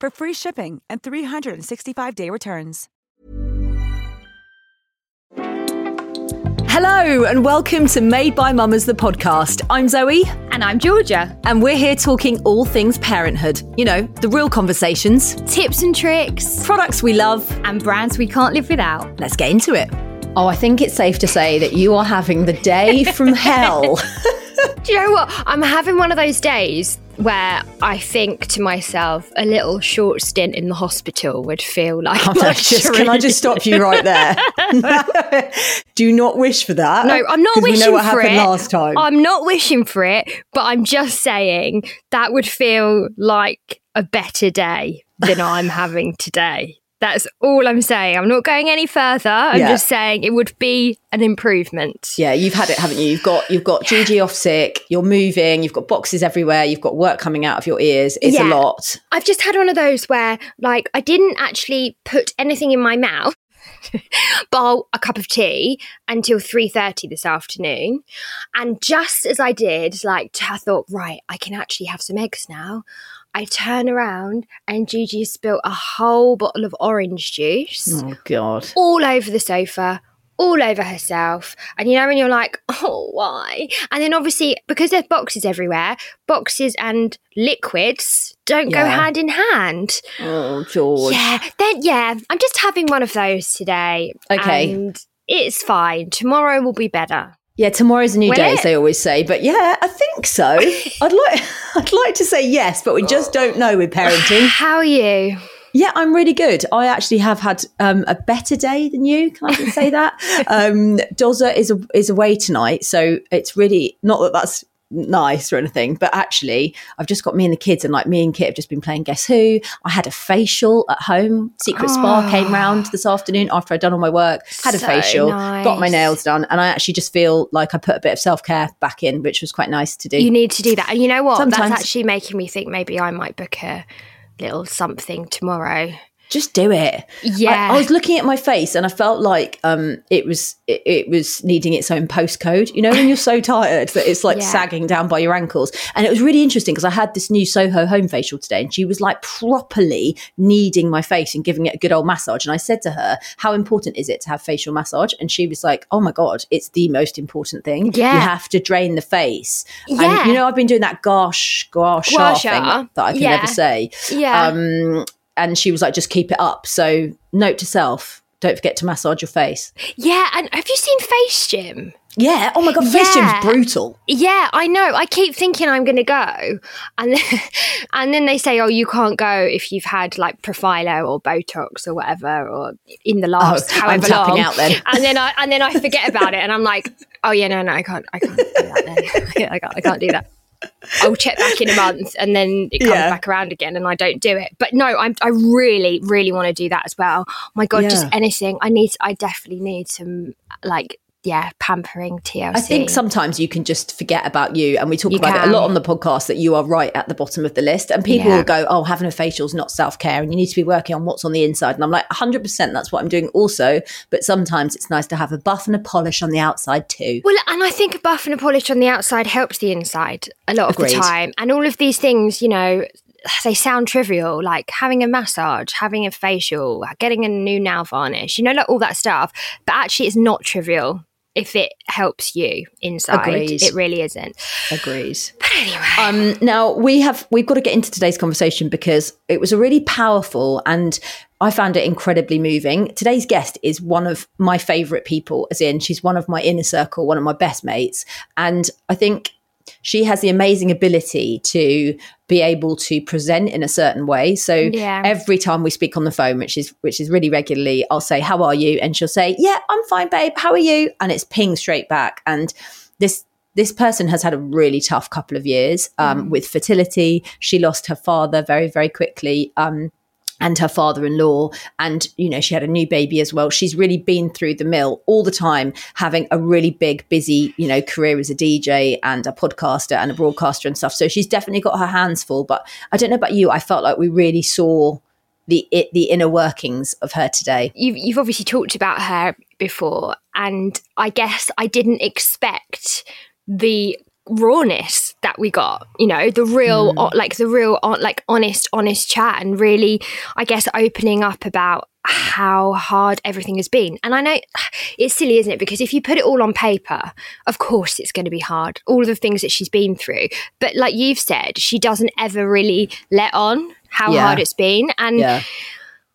for free shipping and 365-day returns. Hello and welcome to Made by Mammas the podcast. I'm Zoe And I'm Georgia. and we're here talking all things parenthood. You know, the real conversations, Tips and tricks products we love. and brands we can't live without. Let's get into it. Oh, I think it's safe to say that you are having the day from hell. Do you know what? I'm having one of those days where I think to myself, a little short stint in the hospital would feel like. Oh, no, just, can I just stop you right there? Do not wish for that. No, I'm not wishing We know what for happened it. last time. I'm not wishing for it, but I'm just saying that would feel like a better day than I'm having today. That's all I'm saying. I'm not going any further. I'm Yeah. just saying it would be an improvement. yeah, you've had it, haven't you? You've got you've got Gigi off sick. You're moving. You've got boxes everywhere. You've got work coming out of your ears. It's a lot. I've just had one of those where, like, I didn't actually put anything in my mouth, bowl a cup of tea until three thirty this afternoon, and just as I did, like, I thought, right, I can actually have some eggs now. I turn around and Gigi spilt a whole bottle of orange juice Oh God. all over the sofa, all over herself. And you know, when you're like, oh, why? And then obviously, because there's boxes everywhere, boxes and liquids don't go hand in hand. Oh George. Yeah, then, yeah, I'm just having one of those today. Okay. And it's fine. Tomorrow will be better. Yeah, tomorrow's a new day, as they always say. But yeah, I think so. I'd like I'd like to say yes, but we just don't know with parenting. How are you? Yeah, I'm really good. I actually have had um, a better day than you. Can I say that? um, Doza is a, is away tonight, so it's really not that that's nice or anything, but actually, I've just got me and the kids, and like me and Kit have just been playing Guess Who. I had a facial at home. Secret Spa ah. came round this afternoon after I'd done all my work. Had a So facial, got my nails done, and I actually just feel like I put a bit of self care back in, which was quite nice to do. You need to do that. And you know what? Sometimes- That's actually making me think maybe I might book a little something tomorrow. Just do it. Yeah. I, I was looking at my face and I felt like um, it was it, it was needing its own postcode. You know, when you're so tired that it's like Yeah. sagging down by your ankles. And it was really interesting because I had this new Soho home facial today, and she was like properly kneading my face and giving it a good old massage. And I said to her, "How important is it to have facial massage?" And she was like, "Oh my god, it's the most important thing. Yeah. you have to drain the face." Yeah. And you know, I've been doing that gosh, gosh, thing that I can Yeah. never say. Yeah. Um, and she was like, just keep it up. So, note to self, don't forget to massage your face. Yeah, and have you seen Face Gym? Yeah. Oh my God, face Yeah. gym's brutal. Yeah, I know. I keep thinking I'm going to go, and then, and then they say, "Oh, you can't go if you've had like Profhilo or Botox or whatever, or in the oh, last Oh, I'm however tapping long." out then. and then I and then I forget about it, and I'm like, "Oh yeah, no, no, I can't, I can't do that. Then I can't, I can't do that." I'll check back in a month, and then it comes Yeah. back around again, and I don't do it. But no, I'm, I really, really want to do that as well. Oh my God, just anything. I need. I definitely need some like yeah, pampering TLC. I think sometimes you can just forget about you. And we talk You about it a lot on the podcast that you are right at the bottom of the list. And people Yeah. will go, oh, having a facial is not self care and you need to be working on what's on the inside. And I'm like, 100% that's what I'm doing also. But sometimes it's nice to have a buff and a polish on the outside too. Well, and I think a buff and a polish on the outside helps the inside a lot of Agreed. the time. And all of these things, you know, they sound trivial, like having a massage, having a facial, getting a new nail varnish, you know, like all that stuff. But actually, it's not trivial. If it helps you inside. Agreed. It really isn't. Agrees. But anyway. Um, now we have we've got to get into today's conversation because it was a really powerful and I found it incredibly moving. Today's guest is one of my favorite people, as in she's one of my inner circle, one of my best mates, and I think she has the amazing ability to be able to present in a certain way. So Yeah. every time we speak on the phone, which is which is really regularly, I'll say, "How are you?" and she'll say, "Yeah, I'm fine, babe. How are you?" and it's ping straight back. And this this person has had a really tough couple of years um, with fertility. She lost her father very very quickly. Um, and her father-in-law and you know she had a new baby as well. She's really been through the mill all the time having a really big busy you know career as a dj and a podcaster and a broadcaster and stuff. So she's definitely got her hands full but i don't know about you i felt like we really saw the it, the inner workings of her today. You've, you've obviously talked about her before, and I guess I didn't expect the rawness that we got you know the real mm. o- like the real like honest honest chat and really i guess opening up about how hard everything has been. And i know it's silly isn't it? Because if you put it all on paper of course it's going to be hard all of the things that she's been through. But like you've said she doesn't ever really let on how Yeah. hard it's been. And yeah.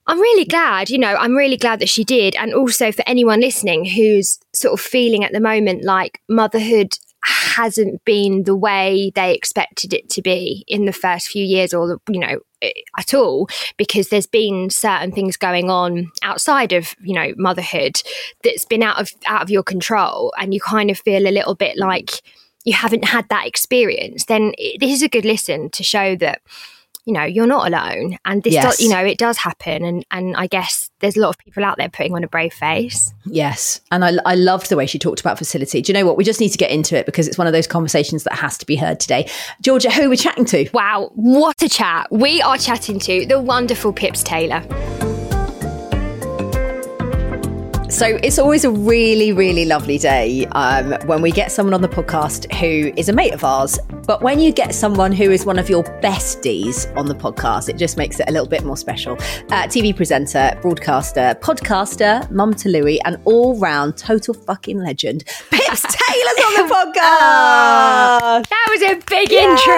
I'm really glad, you know, I'm really glad that she did. And also for anyone listening who's sort of feeling at the moment like motherhood hasn't been the way they expected it to be in the first few years or, you know, eh, at all, because there's been certain things going on outside of, you know, motherhood that's been out of out of your control and you kind of feel a little bit like you haven't had that experience, then i- this is a good listen to show that you know you're not alone and this Yes. does you know it does happen and and i guess there's a lot of people out there putting on a brave face Yes. And I, I loved the way she talked about facility. Do you know what? We just need to get into it because it's one of those conversations that has to be heard today. Georgia, who are we chatting to? wow what a chat we are chatting to the wonderful pips taylor So it's always a really, really lovely day um, when we get someone on the podcast who is a mate of ours. But when you get someone who is one of your besties on the podcast, it just makes it a little bit more special. Uh, TV presenter, broadcaster, podcaster, mum to Louis, and all round total fucking legend. Pips Taylor's on the podcast. that was a big intro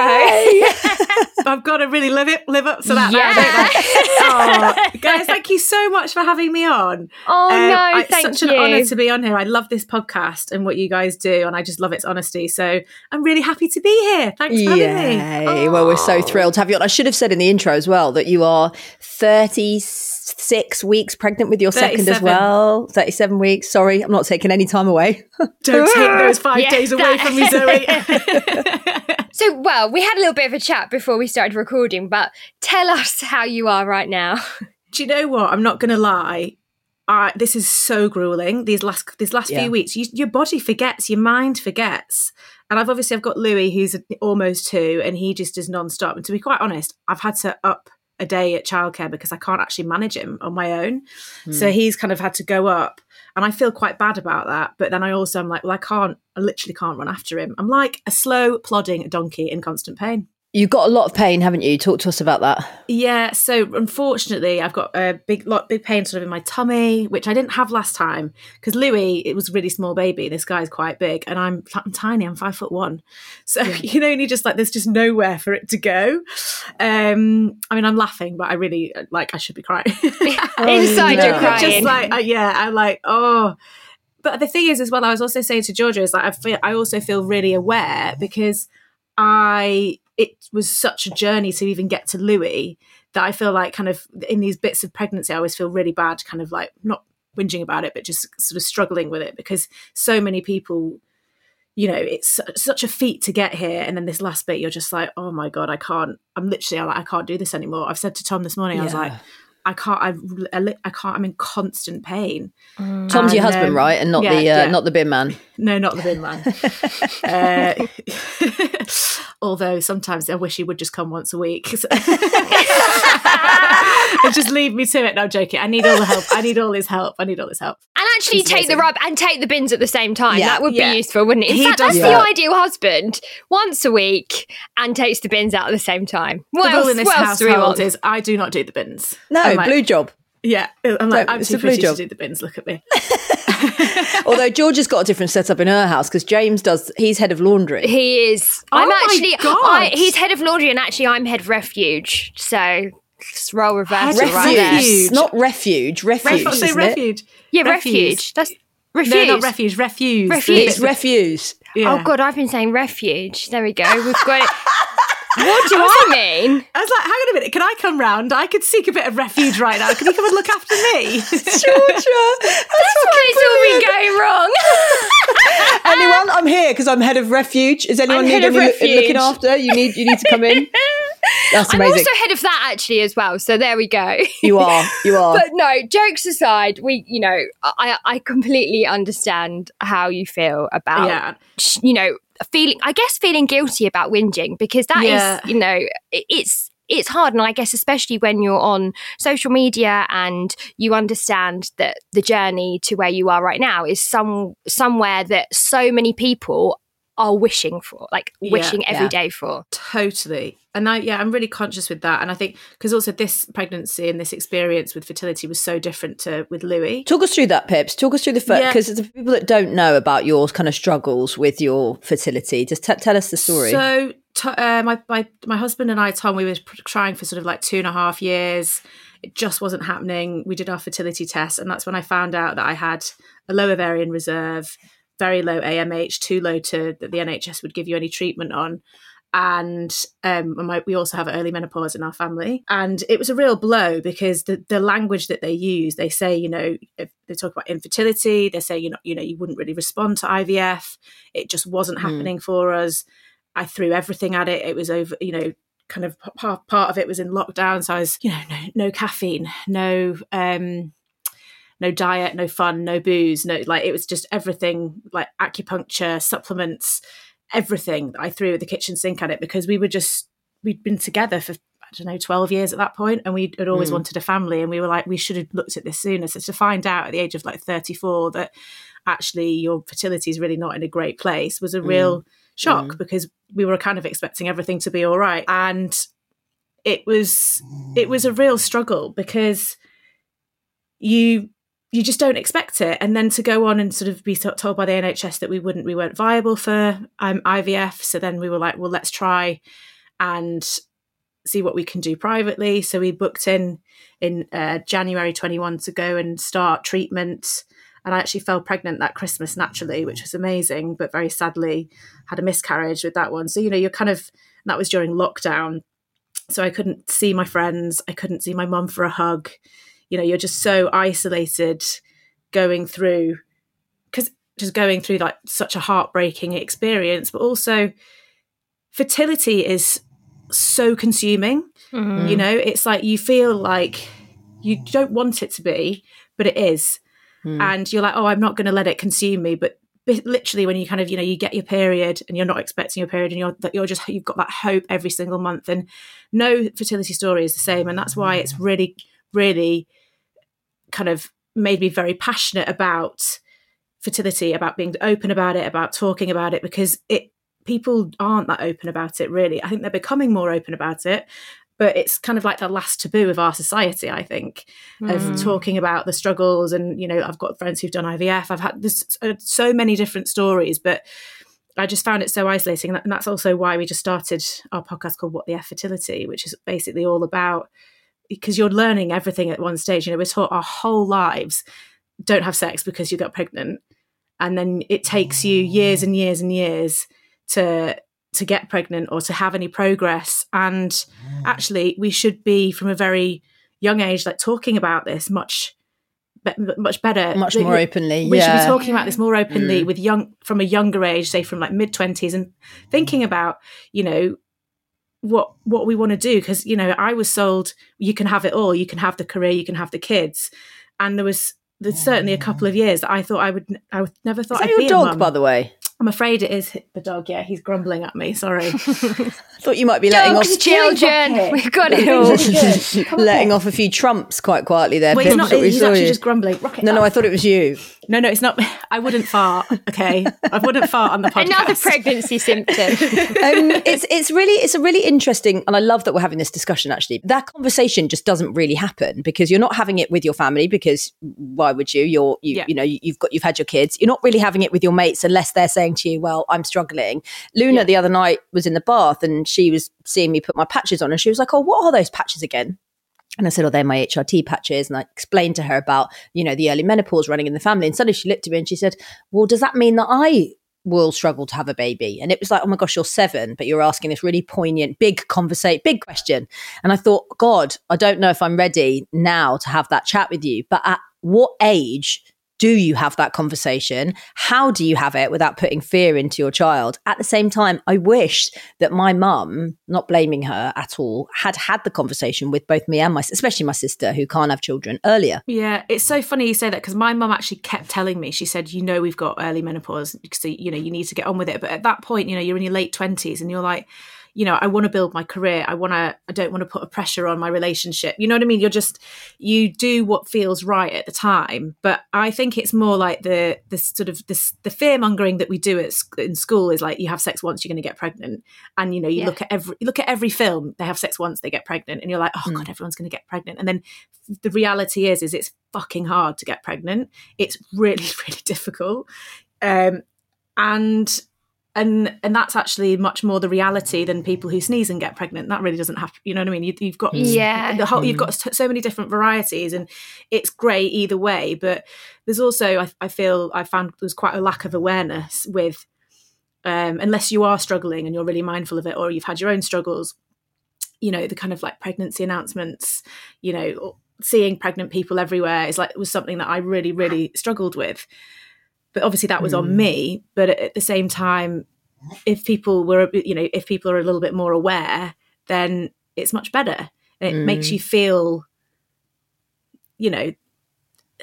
I've got to really live it, live up to that. Yeah. don't oh, guys, thank you so much for having me on. oh Um, no I- it's thank such you an honour to be on here. I love this podcast and what you guys do, and I just love its honesty. So I'm really happy to be here. Thanks for having me. Yay. Well, we're so oh. thrilled to have you on. I should have said in the intro as well that you are 36 weeks pregnant with your second as well. 37 weeks. Sorry, I'm not taking any time away. Don't take those five Yeah, days away that- from me, Zoe. so well we had a little bit of a chat before we started recording but tell us how you are right now do you know what? I'm not going to lie. I, this is so grueling. These last these last Yeah. few weeks, you, your body forgets, your mind forgets. And I've obviously I've got Louis, who's almost two, and he just is non-stop. And to be quite honest, I've had to up a day at childcare because I can't actually manage him on my own. So hmm. he's kind of had to go up, and I feel quite bad about that. But then I also am like, well, I can't, I literally can't run after him. I'm like a slow plodding donkey in constant pain. You've got a lot of pain, haven't you? Talk to us about that. Yeah, so unfortunately, I've got a big lot, big pain sort of in my tummy, which I didn't have last time because Louis, it was a really small baby. This guy's quite big, and I'm, I'm tiny. I'm five foot one, so you know, and you just like there's just nowhere for it to go. Um, I mean, I'm laughing, but I really like I should be crying. inside you're crying just like uh, yeah, I'm like oh. But the thing is, as well, I was also saying to Georgia is like I feel I also feel really aware because I it was such a journey to even get to Louis that I feel like kind of in these bits of pregnancy, I always feel really bad, kind of like not whinging about it, but just sort of struggling with it because so many people, you know, it's such a feat to get here. And then this last bit, you're just like, oh my God, I can't, I'm literally, I'm like, I can't do this anymore. I've said to Tom this morning, I was like, I can't, I, I, li- I can't, I'm in constant pain. Tom's your husband, um, right? And not yeah, the uh, yeah. not the bin man. No, not the bin man. uh, although sometimes I wish he would just come once a week. and just leave me to it. No, I'm joking. I need all the help. I need all his help. I need all his help. And actually He's take the rub and take the bins at the same time. Yeah, that would yeah. be useful, wouldn't it? In He fact, does that's that. the ideal husband. Once a week and takes the bins out at the same time. What the rule in this what else do household is I do not do the bins. No, I'm like, blue job. Yeah, I'm like, No, I'm it's too a blue pretty job. to do the bins. Look at me. Although George has got a different setup in her house because James does. He's head of laundry. He is. Oh I'm my actually. I, he's head of laundry, and actually, I'm head of refuge. So just role reversal Head of right refuge. not refuge. Refuge. Refuge. Say isn't it? refuge. Yeah, Refuse. refuge. That's refuse. No, not refuge. Refuse. Refuse. It's refuse. Yeah. Oh god, I've been saying refuge. There we go. We've got it. what do I mean? I was like, hang on a minute, can I come round? I could seek a bit of refuge right now. Can you come and look after me? Georgia. That's why it's all been going wrong. Anyone? I'm here because I'm head of refuge. Is anyone I'm need any loo- refuge. looking after? You need. You need to come in. That's amazing. I'm also head of that actually as well. So there we go. you are. You are. but no, jokes aside, we, you know, I, I completely understand how you feel about, Yeah. you know, feeling, I guess, feeling guilty about whinging because that is, Yeah. you know, it's, it's hard. And I guess, especially when you're on social media and you understand that the journey to where you are right now is some, somewhere that so many people are wishing for, like Yeah. wishing every Yeah. day for. Totally. And I, yeah, I'm really conscious with that. And I think because also this pregnancy and this experience with fertility was so different to with Louis. Talk us through that, Pips. Talk us through the first Yeah. because the people that don't know about your kind of struggles with your fertility, just t- tell us the story. So, t- uh, my, my my husband and I, Tom, we were trying for sort of like two and a half years. It just wasn't happening. We did our fertility test, and that's when I found out that I had a low ovarian reserve, very low AMH, too low to that the NHS would give you any treatment on. And um, we also have early menopause in our family, and it was a real blow because the the language that they use, they say, you know, if they talk about infertility, they say, you know, you know, you wouldn't really respond to IVF. It just wasn't happening for us. I threw everything at it. It was over, you know, kind of part part of it was in lockdown, so I was, you know, no, no caffeine, no, um, no diet, no fun, no booze, no like it was just everything like acupuncture, supplements, everything that I threw at the kitchen sink at it because we were just we'd been together for I don't know twelve years at that point, and we had always hmm. wanted a family, and we were like we should have looked at this sooner. So to find out at the age of like thirty four that actually your fertility is really not in a great place was a hmm. real shock hmm. because we were kind of expecting everything to be all right. And it was it was a real struggle because you you just don't expect it. And then to go on and sort of be told by the NHS that we wouldn't we weren't viable for um, IVF so then we were like well let's try and see what we can do privately. So we booked in in uh, January 21 to go and start treatment. And I actually fell pregnant that Christmas naturally which was amazing but very sadly had a miscarriage with that one. So you know you're kind of that was during lockdown. So I couldn't see my friends. I couldn't see my mum for a hug you know you're just so isolated going through because just going through like such a heartbreaking experience but also fertility is so consuming Mm. you know? It's like you feel like you don't want it to be but it is. And you're like oh i'm not going to let it consume me but literally when you kind of you know you get your period and you're not expecting your period and you're that you're just you've got that hope every single month and no fertility story is the same and that's why it's really really kind of made me very passionate about fertility about being open about it about talking about it because it people aren't that open about it really. I think they're becoming more open about it but it's kind of like the last taboo of our society i think of talking about the struggles and you know i've got friends who've done ivf i've had this uh, so many different stories but i just found it so isolating and that's also why we just started our podcast called what the F fertility which is basically all about because you're learning everything at one stage you know we're taught our whole lives don't have sex because you got pregnant and then it takes you years and years and years to to get pregnant or to have any progress and actually we should be from a very young age like talking about this much be- much better Much more you- openly. we should be talking about this more openly Mm. with young from a younger age say from like mid 20s and thinking about you know what what we want to do because you know i was sold you can have it all you can have the career you can have the kids and there was there's certainly a couple of years that i thought i would i would never thought i'd be your dog, by the way? i'm afraid it is the dog yeah he's grumbling at me sorry I thought you might be letting Dogs, off children, we've got it all. letting off a few trumps quite quietly there. well he's not he's actually you. just grumbling Rocket No, no. I thought it was you. No, no, it's not. I wouldn't fart. Okay, I wouldn't fart on the podcast. Another pregnancy symptom. um, it's it's really it's a really interesting, and I love that we're having this discussion. Actually, that conversation just doesn't really happen because you're not having it with your family. Because why would you? You're you Yeah. you know you've got you've had your kids. You're not really having it with your mates unless they're saying to you, "Well, I'm struggling." Luna the other night was in the bath and she was seeing me put my patches on, and she was like, "Oh, what are those patches again?" And I said, Oh, they're my HRT patches. And I explained to her about, you know, the early menopause running in the family. And suddenly she looked at me and she said, Well, does that mean that I will struggle to have a baby? And it was like, Oh my gosh, you're seven, but you're asking this really poignant, big conversation, big question. And I thought, God, I don't know if I'm ready now to have that chat with you. But at what age do you have that conversation? How do you have it without putting fear into your child? At the same time, I wish that my mum, not blaming her at all, had had the conversation with both me and my, especially my sister who can't have children earlier. Yeah, it's so funny you say that because my mum actually kept telling me. She said, "You know, we've got early menopause, so you know you need to get on with it." But at that point, you know, you're in your late twenties, and you're like, you know, I want to build my career. I want to. I don't want to put a pressure on my relationship. You know what I mean? You're just you do what feels right at the time. But I think it's more like the the sort of this the fear mongering that we do at in school is like you have sex once, you're going to get pregnant, and you know you Yeah. look at every look at every film they have sex once, they get pregnant, and you're like, oh god, everyone's going to get pregnant, and then the reality is is it's fucking hard to get pregnant. It's really really difficult, um, and and and that's actually much more the reality than people who sneeze and get pregnant. That really doesn't happen. You know what I mean? You, you've got Yeah. the whole. You've got so so many different varieties, and it's great either way. But there's also I, I feel I found there's quite a lack of awareness with. Um, unless you are struggling and you're really mindful of it, or you've had your own struggles, you know the kind of like pregnancy announcements, you know, seeing pregnant people everywhere is like was something that I really really struggled with but obviously that was on hmm. me but at, the same time if people were you know if people are a little bit more aware then it's much better and it makes you hmm. feel you know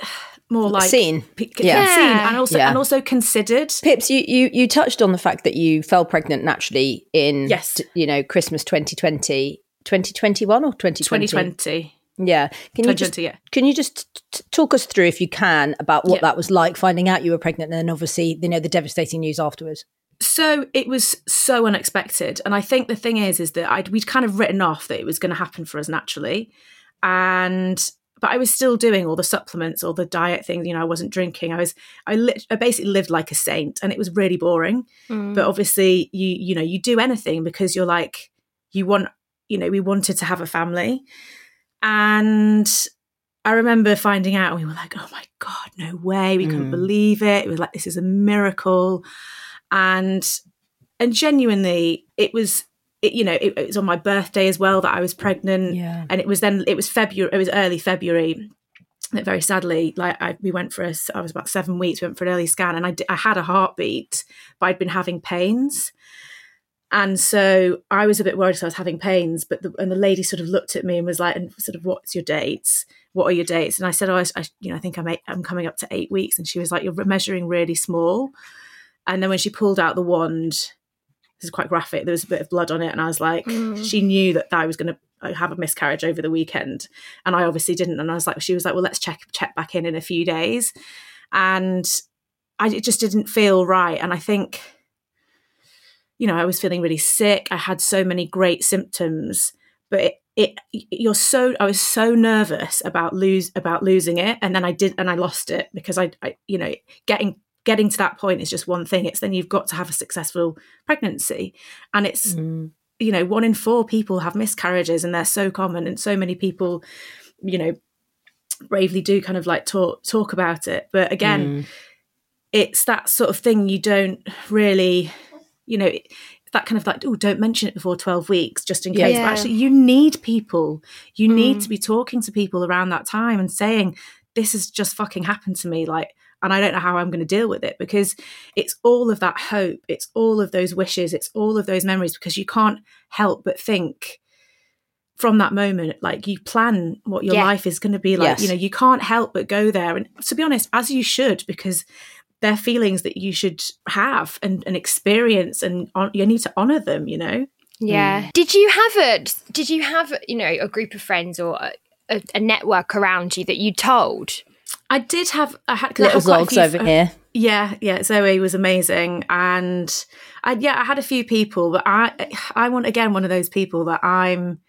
more like Seen. Yeah. seen and also Yeah. and also considered Pips, you, you you touched on the fact that you fell pregnant naturally in Yes. you know Christmas 2020, 2021 or 2020? 2020 Yeah. Can you just yeah can you just t- t- talk us through if you can about what Yeah. that was like finding out you were pregnant and then obviously you know the devastating news afterwards? so it was so unexpected and i think the thing is is that I'd, we'd kind of written off that it was going to happen for us naturally and but i was still doing all the supplements all the diet things you know i wasn't drinking i was i, lit, I basically lived like a saint and it was really boring Mm. but obviously you you know you do anything because you're like you want you know we wanted to have a family and i remember finding out and we were like oh my god no way we couldn't Mm. believe it it was like this is a miracle and and genuinely it was it, you know it, it was on my birthday as well that i was pregnant Yeah. and it was then it was february it was early february that very sadly like I, we went for a i was about seven weeks we went for an early scan and I, I had a heartbeat but i'd been having pains and so i was a bit worried so i was having pains but the, and the lady sort of looked at me and was like and sort of what's your dates? What are your dates? And i said oh I, I you know i think i'm eight, i'm coming up to eight weeks. And she was like you're measuring really small. And then when she pulled out the wand this is quite graphic there was a bit of blood on it and i was like Mm. she knew that i was going to have a miscarriage over the weekend. And i obviously didn't. And i was like she was like well let's check check back in in a few days. And i it just didn't feel right. And i think you know i was feeling really sick. I had so many great symptoms but it, it you're so i was so nervous about lose about losing it. And then i did and i lost it because I, I you know getting getting to that point is just one thing. It's then you've got to have a successful pregnancy. And it's mm. you know one in four people have miscarriages and they're so common and so many people you know bravely do kind of like talk talk about it. But again mm. it's that sort of thing you don't really you know that kind of like oh don't mention it before 12 weeks just in case Yeah. but actually you need people you need Mm. to be talking to people around that time and saying this has just fucking happened to me like and I don't know how I'm going to deal with it because it's all of that hope, it's all of those wishes, it's all of those memories because you can't help but think from that moment like you plan what your Yeah. life is going to be like Yes. you know you can't help but go there and to be honest as you should because they're feelings that you should have and, and experience and on, you need to honor them you know Yeah. Mm. Did you have a did you have you know a group of friends or a, a, a network around you that you told? I did have I had, 'cause I Little had quite a zogs few- over here. Yeah, yeah, Zoe was amazing, and I, yeah, I had a few people, but I, I want again one of those people that I'm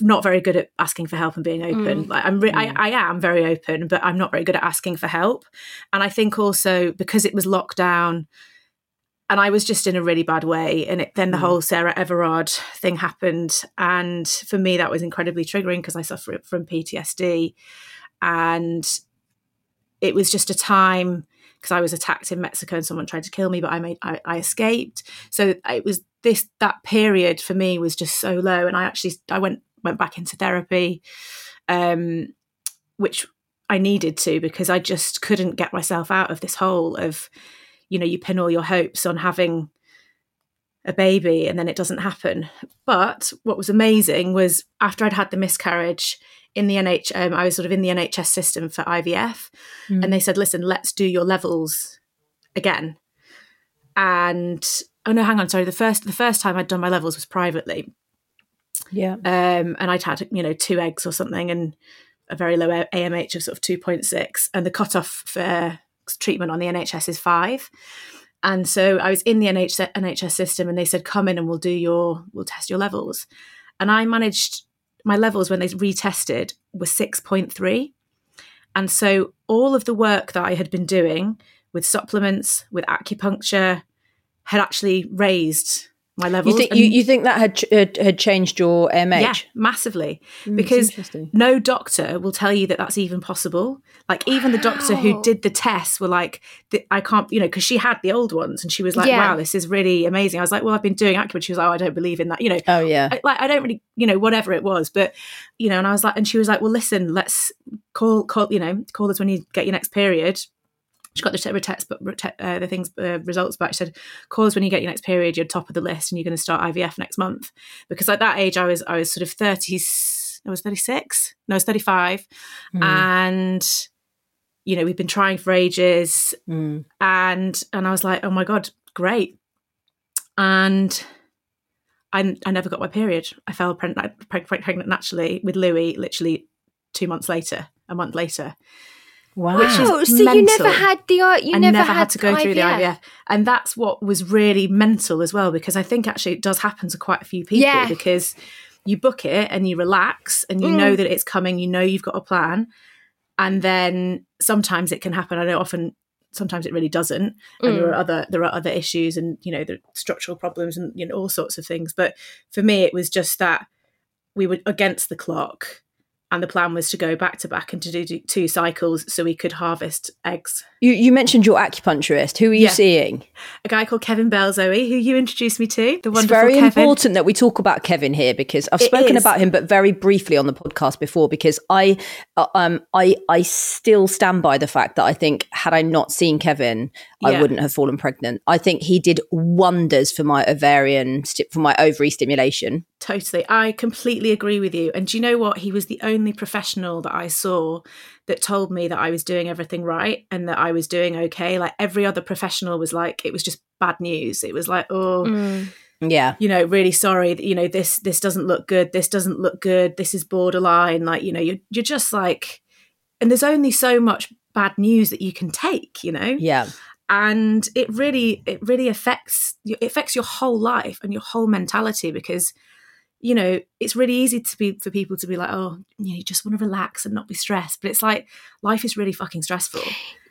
not very good at asking for help and being open. Mm. Like I'm, re- I, mm. I am very open, but I'm not very good at asking for help. And I think also because it was lockdown, and I was just in a really bad way, and it, then the mm. whole Sarah Everard thing happened, and for me that was incredibly triggering because I suffer from PTSD, and it was just a time because I was attacked in Mexico and someone tried to kill me, but I made I, I escaped. So it was this that period for me was just so low, and I actually I went went back into therapy, um, which I needed to because I just couldn't get myself out of this hole of, you know, you pin all your hopes on having a baby and then it doesn't happen. But what was amazing was after I'd had the miscarriage in the NH, um, I was sort of in the NHS system for IVF, and they said, "Listen, let's do your levels again." And oh no, hang on, sorry. The first the first time I'd done my levels was privately, Yeah. um, and I'd had you know two eggs or something and a very low AMH of sort of two point six, and the cutoff for treatment on the NHS is five. And so I was in the NH- NHS system, and they said, "Come in and we'll do your we'll test your levels." And I managed my levels when they retested were six point three, and so all of the work that I had been doing with supplements, with acupuncture, had actually raised my levels. You think you, you think that had had, had changed your MH? yeah, massively. Mm, because no doctor will tell you that that's even possible. Like even the doctor who did the tests were like, I can't, you know, because she had the old ones and she was like, Yeah. wow, this is really amazing. I was like, well, I've been doing acupuncture. She was like, oh, I don't believe in that, you know. Oh yeah. I, like I don't really, you know, whatever it was, but you know, and I was like, and she was like, well, listen, let's call, call, you know, call us when you get your next period. She got the te- text, but uh, the things uh, results back. She said, "Call us when you get your next period. You're top of the list, and you're going to start IVF next month." Because at that age, I was I was sort of thirty. I was thirty six. No, I was thirty five, Hmm. and you know we've been trying for ages, Mm. and and I was like, "Oh my god, great!" And I I never got my period. I fell pregnant, pregnant naturally with Louis literally two months later, a month later. Wow. Which Oh, so you never had the you never, never, had, to go through the IVF. And that's what was really mental as well, because I think actually it does happen to quite a few people Yeah. because you book it and you relax and you Mm. know that it's coming, you know you've got a plan. And then sometimes it can happen. I know often sometimes it really doesn't. And there are other there are other issues and you know the structural problems and you know all sorts of things. But for me it was just that we were against the clock and the plan was to go back to back and to do two cycles so we could harvest eggs You you mentioned your acupuncturist. Who are you Yeah. seeing? a guy called Kevin Bell Zoe, who you introduced me to. The It's wonderful very Kevin. important that we talk about Kevin here because I've It spoken is. about him, but very briefly on the podcast before. Because I, uh, um, I, I still stand by the fact that I think had I not seen Kevin, I wouldn't have fallen pregnant. I think he did wonders for my ovarian, for my ovary stimulation. Totally. I completely agree with you. And do you know what? He was the only professional that I saw that told me that I was doing everything right and that I was doing okay. Like every other professional was like, it was just bad news. It was like, oh, Mm. Yeah, you know, really sorry that, you know, this this doesn't look good. This doesn't look good. This is borderline. Like, you know, you're you're just like and there's only so much bad news that you can take, you know? yeah, and it really it really affects it affects your whole life and your whole mentality because you know it's really easy to be for people to be like oh you, know, you just want to relax and not be stressed but it's like life is really fucking stressful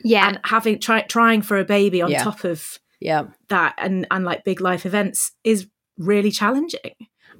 Yeah. and having try, trying for a baby on Yeah. top of yeah. that and and like big life events is really challenging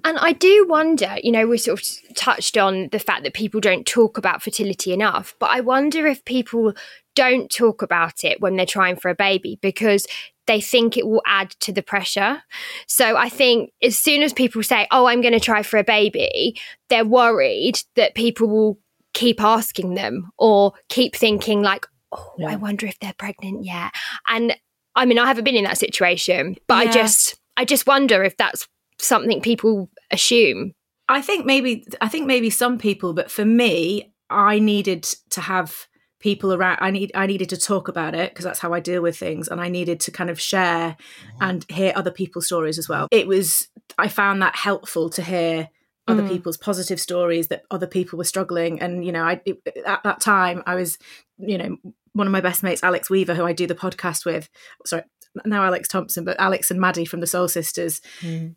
And I do wonder, you know, we sort of touched on the fact that people don't talk about fertility enough, but I wonder if people don't talk about it when they're trying for a baby because they think it will add to the pressure. So I think as soon as people say, oh, I'm going to try for a baby, they're worried that people will keep asking them or keep thinking, like, oh, Yeah. I wonder if they're pregnant yet. And I mean, I haven't been in that situation, but I just, I just wonder if that's something people assume. I think maybe I think maybe some people, but for me, I needed to have people around. I need I needed to talk about it because that's how I deal with things, and I needed to kind of share and hear other people's stories as well. It was I found that helpful to hear other Mm. people's positive stories that other people were struggling. And you know, I it, at that time I was, you know, one of my best mates, Alex Weaver, who I do the podcast with. Sorry, now Alex Thompson, but Alex and Maddy from the Soul Sisters.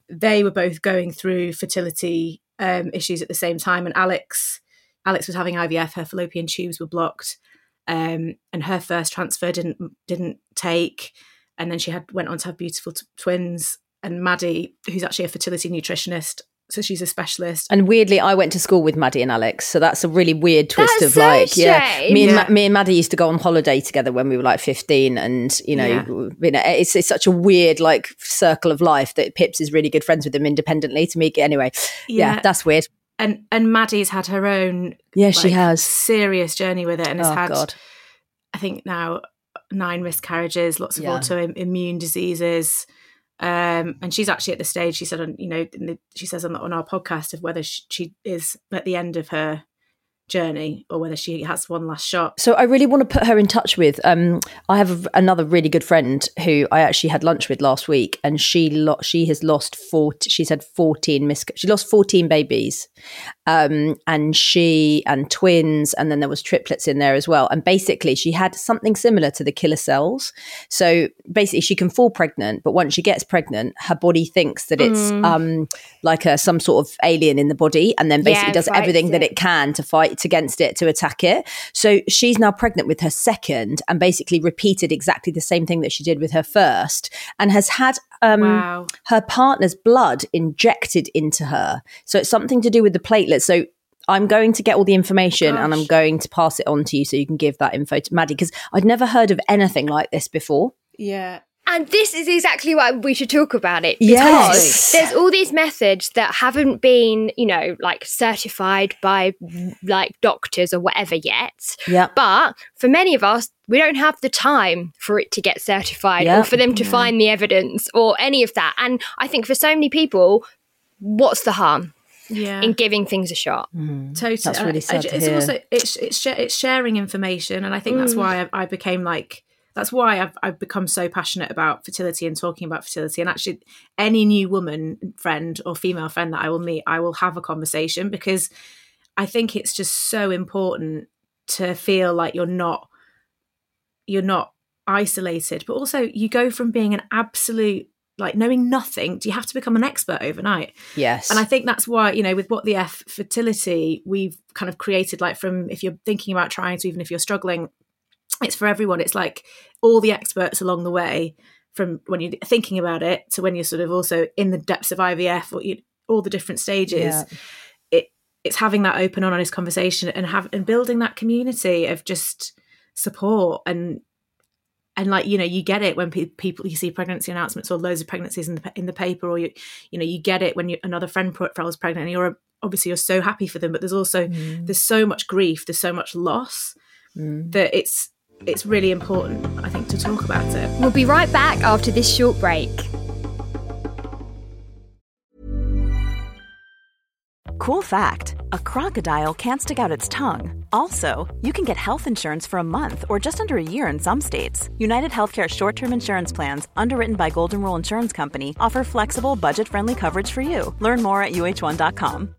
They were both going through fertility um, issues at the same time, and Alex, Alex was having IVF. Her fallopian tubes were blocked, um, and her first transfer didn't didn't take. And then she had went on to have beautiful t- twins. And Maddy, who's actually a fertility nutritionist, so she's a specialist. And weirdly, I went to school with Maddy and Alex, so that's a really weird twist That's of so like, yeah. Me and Yeah. Ma- me and Maddy used to go on holiday together when we were like fifteen, and you know, Yeah. you know, it's it's such a weird like circle of life that Pips is really good friends with them independently. To me, anyway, yeah, Yeah. that's weird. And and Maddy's had her own Yeah, she has. serious journey with it and has Oh had God, I think now nine miscarriages, lots of Yeah. autoimmune diseases. Um, and she's actually at the stage she said on you know in the, she says on, on our podcast of whether she, she is at the end of her journey or whether she has one last shot. So I really want to put her in touch with. Um, I have a, another really good friend who I actually had lunch with last week, and she lo- she has lost four. She's had fourteen mis. She lost fourteen babies, um, and she and twins, and then there was triplets in there as well. And basically, she had something similar to the killer cells. So basically, she can fall pregnant, but once she gets pregnant, her body thinks that it's um, like a, some sort of alien in the body, and then basically Yeah, does everything that it. it can to fight against it to attack it. So she's now pregnant with her second, and basically repeated exactly the same thing that she did with her first, and has had um, wow. her partner's blood injected into her. So it's something to do with the platelets. So I'm going to get all the information and I'm going to pass it on to you so you can give that info to Maddy because I'd never heard of anything like this before. Yeah. And this is exactly why we should talk about it. Because Yes. there's all these methods that haven't been, you know, like certified by like doctors or whatever yet. Yeah. But for many of us, we don't have the time for it to get certified Yeah. or for them to find the evidence or any of that. And I think for so many people, what's the harm Yeah. in giving things a shot? Hmm. totally That's And really I- sad to it's hear. also it's it's sh- it's sharing information and i think that's mm. why I, I became like that's why I've, I've become so passionate about fertility and talking about fertility and actually any new woman friend or female friend that i will meet i will have a conversation because i think it's just so important to feel like you're not you're not isolated but also you go from being an absolute like knowing nothing do you have to become an expert overnight Yes. and I think that's why, you know, with what the F fertility, we've kind of created like from if you're thinking about trying to, even if you're struggling, it's for everyone. It's like all the experts along the way from when you're thinking about it to when you're sort of also in the depths of IVF or you, all the different stages. Yeah. It it's having that open, honest conversation and have and building that community of just support and and like you know you get it when pe- people you see pregnancy announcements or loads of pregnancies in the in the paper or you you know you get it when you, another friend profile's pregnant and you're obviously you're so happy for them but there's also mm. there's so much grief there's so much loss mm. that it's it's really important i think to talk about it We'll be right back after this short break. Cool fact a crocodile can't stick out its tongue. Also, you can get health insurance for a month or just under a year in some states. United Healthcare short term insurance plans, underwritten by Golden Rule Insurance Company, offer flexible, budget friendly coverage for you. Learn more at uh1.com.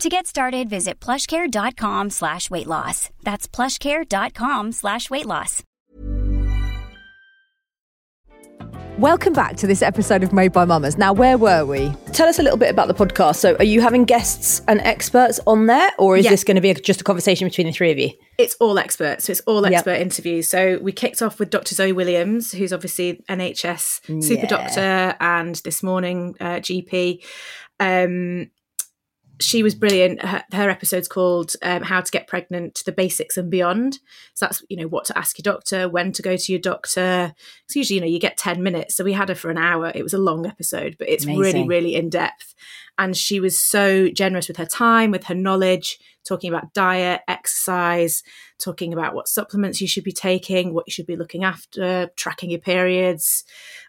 To get started, visit plushcare.com slash weight loss. That's plushcare.com slash weight loss. Welcome back to this episode of Made by Mammas. Now, where were we? Tell us a little bit about the podcast. So, are you having guests and experts on there, or is Yeah. this going to be a, just a conversation between the three of you? it's all experts so it's all Yep. expert interviews so we kicked off with dr zoe williams who's obviously nhs super Yeah. doctor and this morning uh, gp um she was brilliant. Her, her episode's called um, "How to Get Pregnant: The Basics and Beyond." So that's you know what to ask your doctor, when to go to your doctor. It's usually you know you get ten minutes. So we had her for an hour. It was a long episode, but it's Amazing. really really in depth. And she was so generous with her time, with her knowledge, talking about diet, exercise, talking about what supplements you should be taking, what you should be looking after, tracking your periods,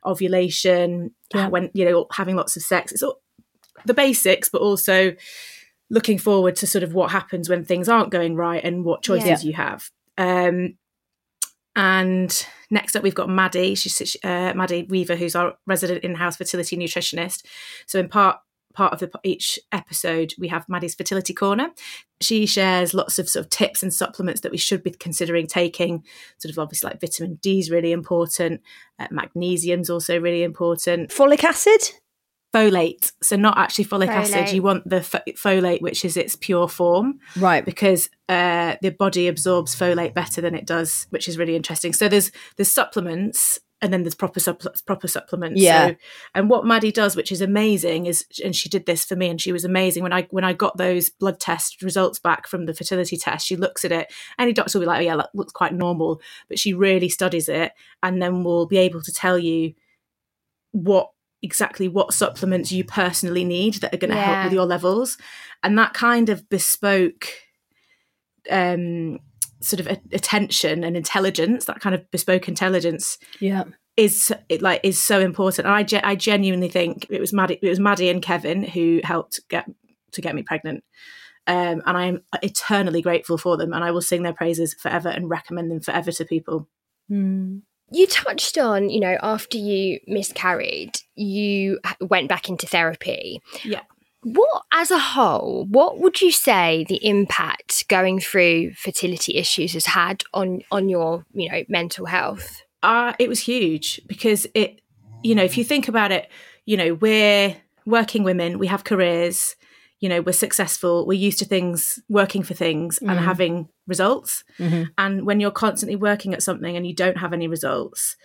ovulation, Yeah. when you know having lots of sex. It's all the basics, but also looking forward to sort of what happens when things aren't going right and what choices you have. Um, and next up, we've got Maddy. She's uh, Maddy Weaver, who's our resident in-house fertility nutritionist. So in part part of the each episode, we have Maddy's fertility corner. She shares lots of sort of tips and supplements that we should be considering taking. Sort of obviously like vitamin D is really important. Uh, magnesium's also really important Folic acid? Folate. So not actually folic acid. You want the fo- folate, which is its pure form, Right. because uh, the body absorbs folate better than it does, which is really interesting. So there's there's supplements. And then there's proper supple- proper supplements. Yeah. So, and what Maddy does, which is amazing, is and she did this for me, and she was amazing. When I when I got those blood test results back from the fertility test, she looks at it. Any doctor will be like, "Oh yeah, that looks quite normal," but she really studies it, and then will be able to tell you what exactly what supplements you personally need that are going to help with your levels. And that kind of bespoke um sort of a- attention and intelligence that kind of bespoke intelligence Yeah. is it like is so important. And I, ge- I genuinely think it was Maddy it was Maddy and Kevin who helped get to get me pregnant. Um, and I am eternally grateful for them and I will sing their praises forever and recommend them forever to people You touched on, you know, after you miscarried, you went back into therapy. yeah What, as a whole, what would you say the impact going through fertility issues has had on on your, you know, mental health? uh, it was huge because it, you know, if you think about it, you know, we're working women, we have careers, you know, we're successful, we're used to things, working for things and having results. And when you're constantly working at something and you don't have any results,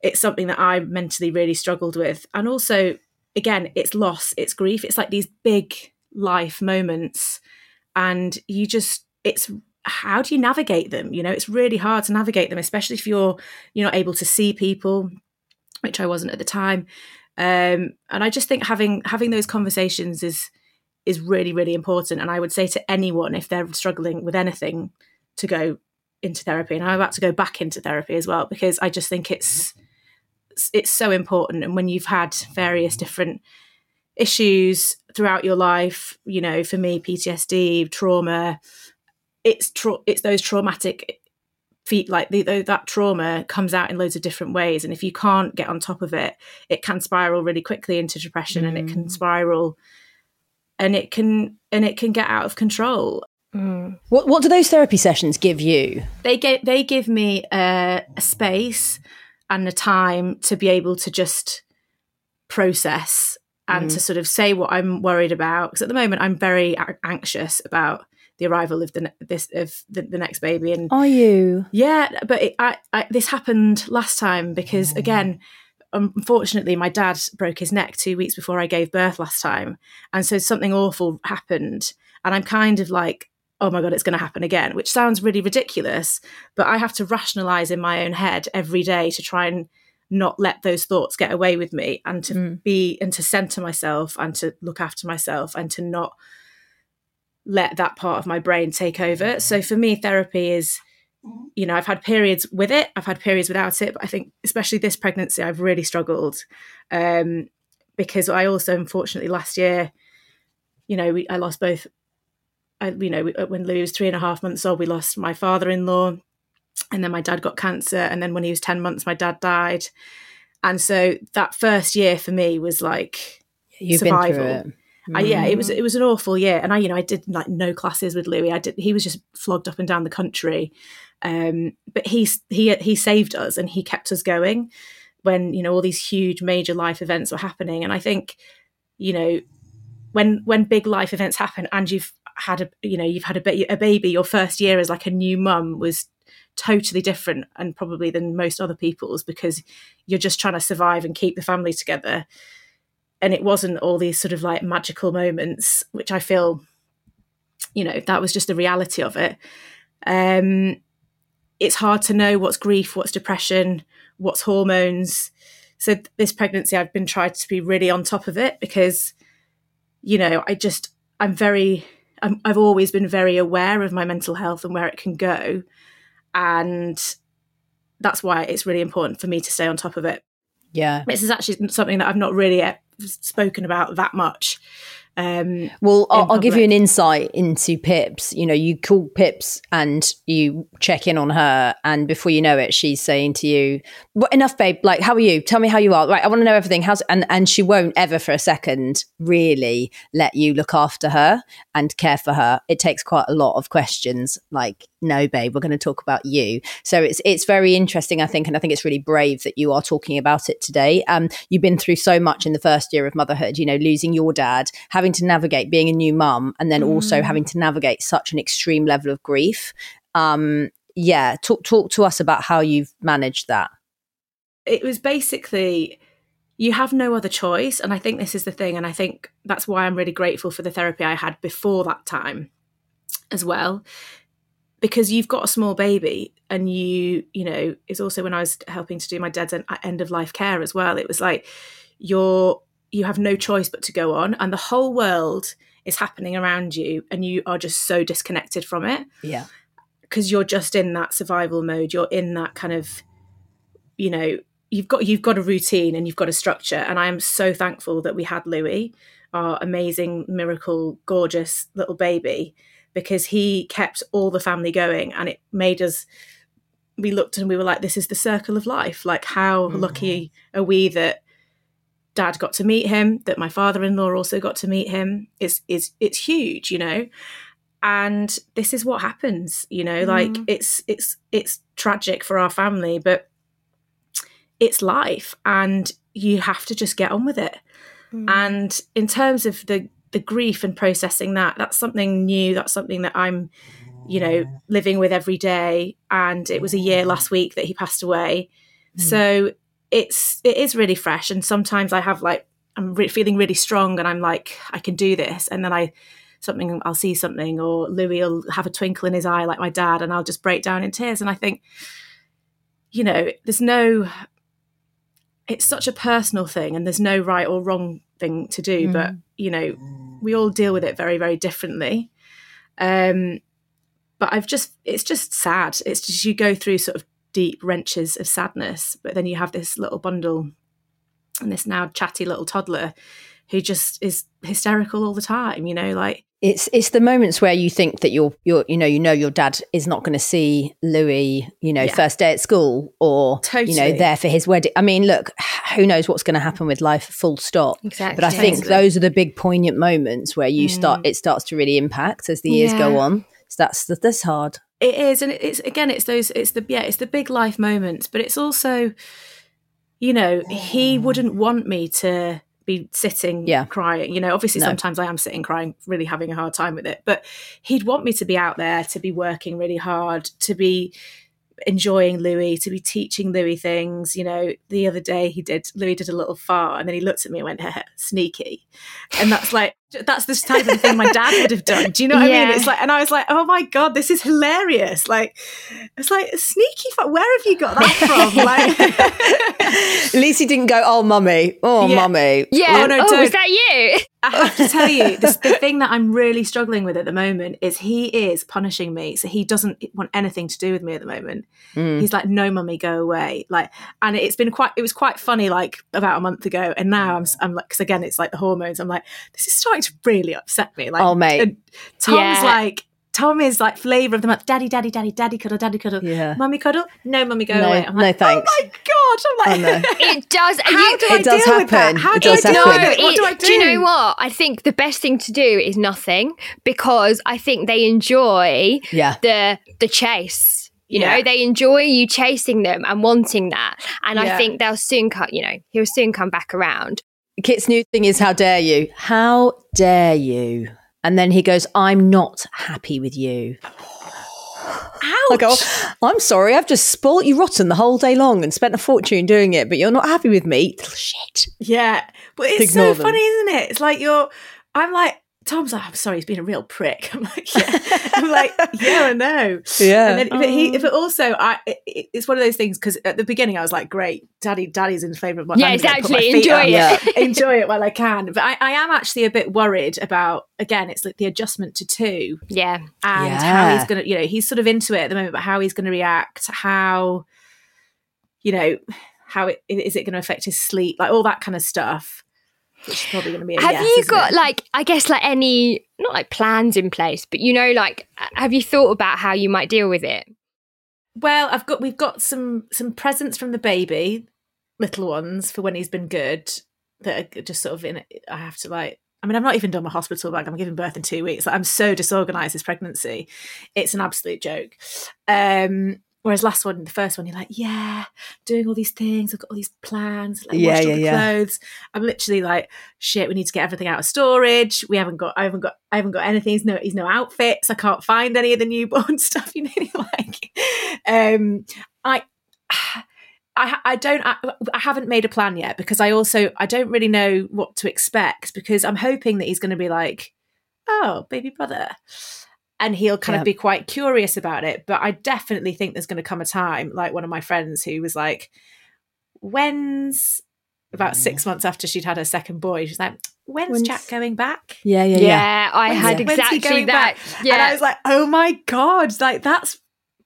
it's something that I mentally really struggled with. And also, again, it's loss, it's grief, it's like these big life moments. And you just, it's, how do you navigate them? You know, it's really hard to navigate them, especially if you're you're not able to see people, which I wasn't at the time. Um, and I just think having having those conversations is is really really important. And I would say to anyone if they're struggling with anything to go into therapy. And I'm about to go back into therapy as well because I just think it's it's so important. And when you've had various different issues throughout your life, you know, for me, PTSD, trauma, it's tra- it's those traumatic feet like the, the, that trauma comes out in loads of different ways and if you can't get on top of it it can spiral really quickly into depression and it can mm. spiral and it can and it can get out of control. Mm. What What do those therapy sessions give you? they get they give me a, a space and a time to be able to just process and mm. to sort of say what I'm worried about. Because at the moment I'm very a- anxious about the arrival of the ne- this of the, the next baby and Are you? yeah, but it, I, I, this happened last time because mm. again, unfortunately, my dad broke his neck two weeks before I gave birth last time, and so something awful happened, and I'm kind of like, oh my god, it's going to happen again, which sounds really ridiculous, but I have to rationalize in my own head every day to try and not let those thoughts get away with me and to mm. be and to center myself and to look after myself and to not let that part of my brain take over. Mm. So for me, therapy is, you know, I've had periods with it, I've had periods without it, but I think especially this pregnancy, I've really struggled um, because I also, unfortunately, last year, you know, we, I lost both. I, you know, when Lou was three and a half months old, we lost my father-in-law, and then my dad got cancer, and then when he was ten months, my dad died, and so that first year for me was like You've survival. It. I, yeah, it was it was an awful year, and I you know I did like no classes with Louis. I did he was just flogged up and down the country, um, but he he he saved us and he kept us going when you know all these huge major life events were happening. And I think you know when when big life events happen and you've had a you know you've had a, ba- a baby, your first year as like a new mum was totally different and probably than most other people's because you're just trying to survive and keep the family together and it wasn't all these sort of like magical moments, which I feel, you know, that was just the reality of it. Um, it's hard to know what's grief, what's depression, what's hormones. So this pregnancy, I've been trying to be really on top of it because, you know, I just I'm very i have always been very aware of my mental health and where it can go, and that's why it's really important for me to stay on top of it. Yeah, this is actually something that I've not really spoken about that much um, well, I'll, I'll, give you an insight into Pips. You know, you call Pips and you check in on her, and before you know it, she's saying to you, "What enough, babe? Like, how are you? Tell me how you are. Right, I want to know everything. How's and and she won't ever for a second really let you look after her and care for her. It takes quite a lot of questions, like, no, babe, we're going to talk about you. So it's it's very interesting, I think, and I think it's really brave that you are talking about it today. Um, you've been through so much in the first year of motherhood. You know, losing your dad, having to navigate being a new mum and then mm. also having to navigate such an extreme level of grief. Um, yeah, talk talk to us about how you've managed that. It was basically you have no other choice, and I think this is the thing, and I think that's why I'm really grateful for the therapy I had before that time as well because you've got a small baby and you you know it's also when i was helping to do my dad's end of life care as well it was like you're you have no choice but to go on and the whole world is happening around you and you are just so disconnected from it. Yeah. Because you're just in that survival mode you're in that kind of you know you've got you've got a routine and you've got a structure. And i am so thankful that we had louis our amazing miracle gorgeous little baby because he kept all the family going and it made us we looked and we were like this is the circle of life like how mm. lucky are we that dad got to meet him, that my father-in-law also got to meet him. It's it's it's huge, you know. And this is what happens, you know, mm. like it's it's it's tragic for our family, but it's life and you have to just get on with it. Mm. And in terms of the the grief and processing that, that's something new, that's something that I'm you know living with every day and it was a year last week that he passed away. Mm. So it's it is really fresh and sometimes i have like i'm re- feeling really strong and i'm like i can do this and then i something i'll see something or louis will have a twinkle in his eye like my dad and i'll just break down in tears and i think you know there's no it's such a personal thing and there's no right or wrong thing to do mm. but you know we all deal with it very very differently um but i've just it's just sad it's just you go through sort of deep wrenches of sadness. But then you have this little bundle and this now chatty little toddler who just is hysterical all the time, you know, like it's it's the moments where you think that you're you're you know you know your dad is not going to see Louis you know yeah. first day at school or totally. you know there for his wedding. I mean, look, who knows what's going to happen with life? Full stop. Exactly. But I think totally. those are the big poignant moments where you mm. start it starts to really impact as the years yeah. go on. So that's that's hard. It is, and it's again, it's those, it's the yeah, it's the big life moments, but it's also, you know, he wouldn't want me to be sitting yeah. crying. You know, obviously no. sometimes I am sitting crying, really having a hard time with it. But he'd want me to be out there, to be working really hard, to be enjoying Louis, to be teaching Louis things. You know, the other day he did Louis did a little fart and then he looked at me and went, sneaky. And that's like that's the type of thing my dad would have done. Do you know what yeah. I mean? It's like, and I was like, oh my god, this is hilarious. Like, it's like sneaky. Where have you got that from? Like, at least he didn't go, oh mummy, oh yeah. mummy. Yeah. Oh no, oh, is that you? I have to tell you, this, the thing that I'm really struggling with at the moment is he is punishing me. So he doesn't want anything to do with me at the moment. Mm. He's like, no, mummy, go away. Like, and it's been quite, it was quite funny, like about a month ago. And now I'm, I'm like, because again, it's like the hormones. I'm like, this is starting to really upset me. Like, oh mate, Tom's yeah. like, Tom is like flavor of the month. Daddy, daddy, daddy, daddy cuddle, daddy cuddle. Yeah. Mummy cuddle. No, mummy go no, away. I'm like, no thanks. Oh my god! I'm like, oh, no. it does. How you, do I it does deal happen. with that? How it do does I deal happen. with it? What do I do? Do you know what? I think the best thing to do is nothing because I think they enjoy yeah. the the chase. You yeah. know, they enjoy you chasing them and wanting that. And yeah. I think they'll soon come, you know, he'll soon come back around. Kit's new thing is how dare you? How dare you? And then he goes, I'm not happy with you. I go, I'm sorry, I've just spoilt you rotten the whole day long and spent a fortune doing it, but you're not happy with me. Shit. Yeah, but it's Ignore so them. funny, isn't it? It's like you're. I'm like Tom's like, I'm sorry, he's been a real prick. I'm like, yeah. I'm like, yeah, I know. Yeah. And then, but he, oh. but also, I, it, it's one of those things because at the beginning I was like, great, daddy, daddy's in favour of my. Yeah, I'm gonna my exactly. Enjoy it. enjoy it while I can. But I, I am actually a bit worried about again, it's like the adjustment to two Yeah. and Yeah. how he's gonna, you know, he's sort of into it at the moment, but how he's gonna react, how, you know, how it is it gonna affect his sleep, like all that kind of stuff. Which is probably gonna be a Have yes, you got it? like I guess like any not like plans in place, but you know, like have you thought about how you might deal with it? Well, I've got we've got some some presents from the baby, little ones for when he's been good. That are just sort of in. I have to like. I mean, I've not even done my hospital bag. I'm giving birth in two weeks. Like, I'm so disorganized this pregnancy. It's an absolute joke. Um, whereas last one, the first one, you're like, yeah, doing all these things. I've got all these plans. Like, Yeah, washed all yeah, the yeah. clothes. I'm literally like, shit. We need to get everything out of storage. We haven't got. I haven't got. I haven't got anything. He's no. He's no outfits. I can't find any of the newborn stuff. You know, like, um, I. I, I don't I, I haven't made a plan yet because I also I don't really know what to expect because I'm hoping that he's going to be like oh baby brother and he'll kind Yeah. of be quite curious about it but I definitely think there's going to come a time like one of my friends who was like when's about mm. six months after she'd had her second boy she's like when's, When's- Jack going back Yeah, yeah, Yeah, yeah. I When's- had when's he exactly going that. back? Yeah. and I was like, oh my God, like that's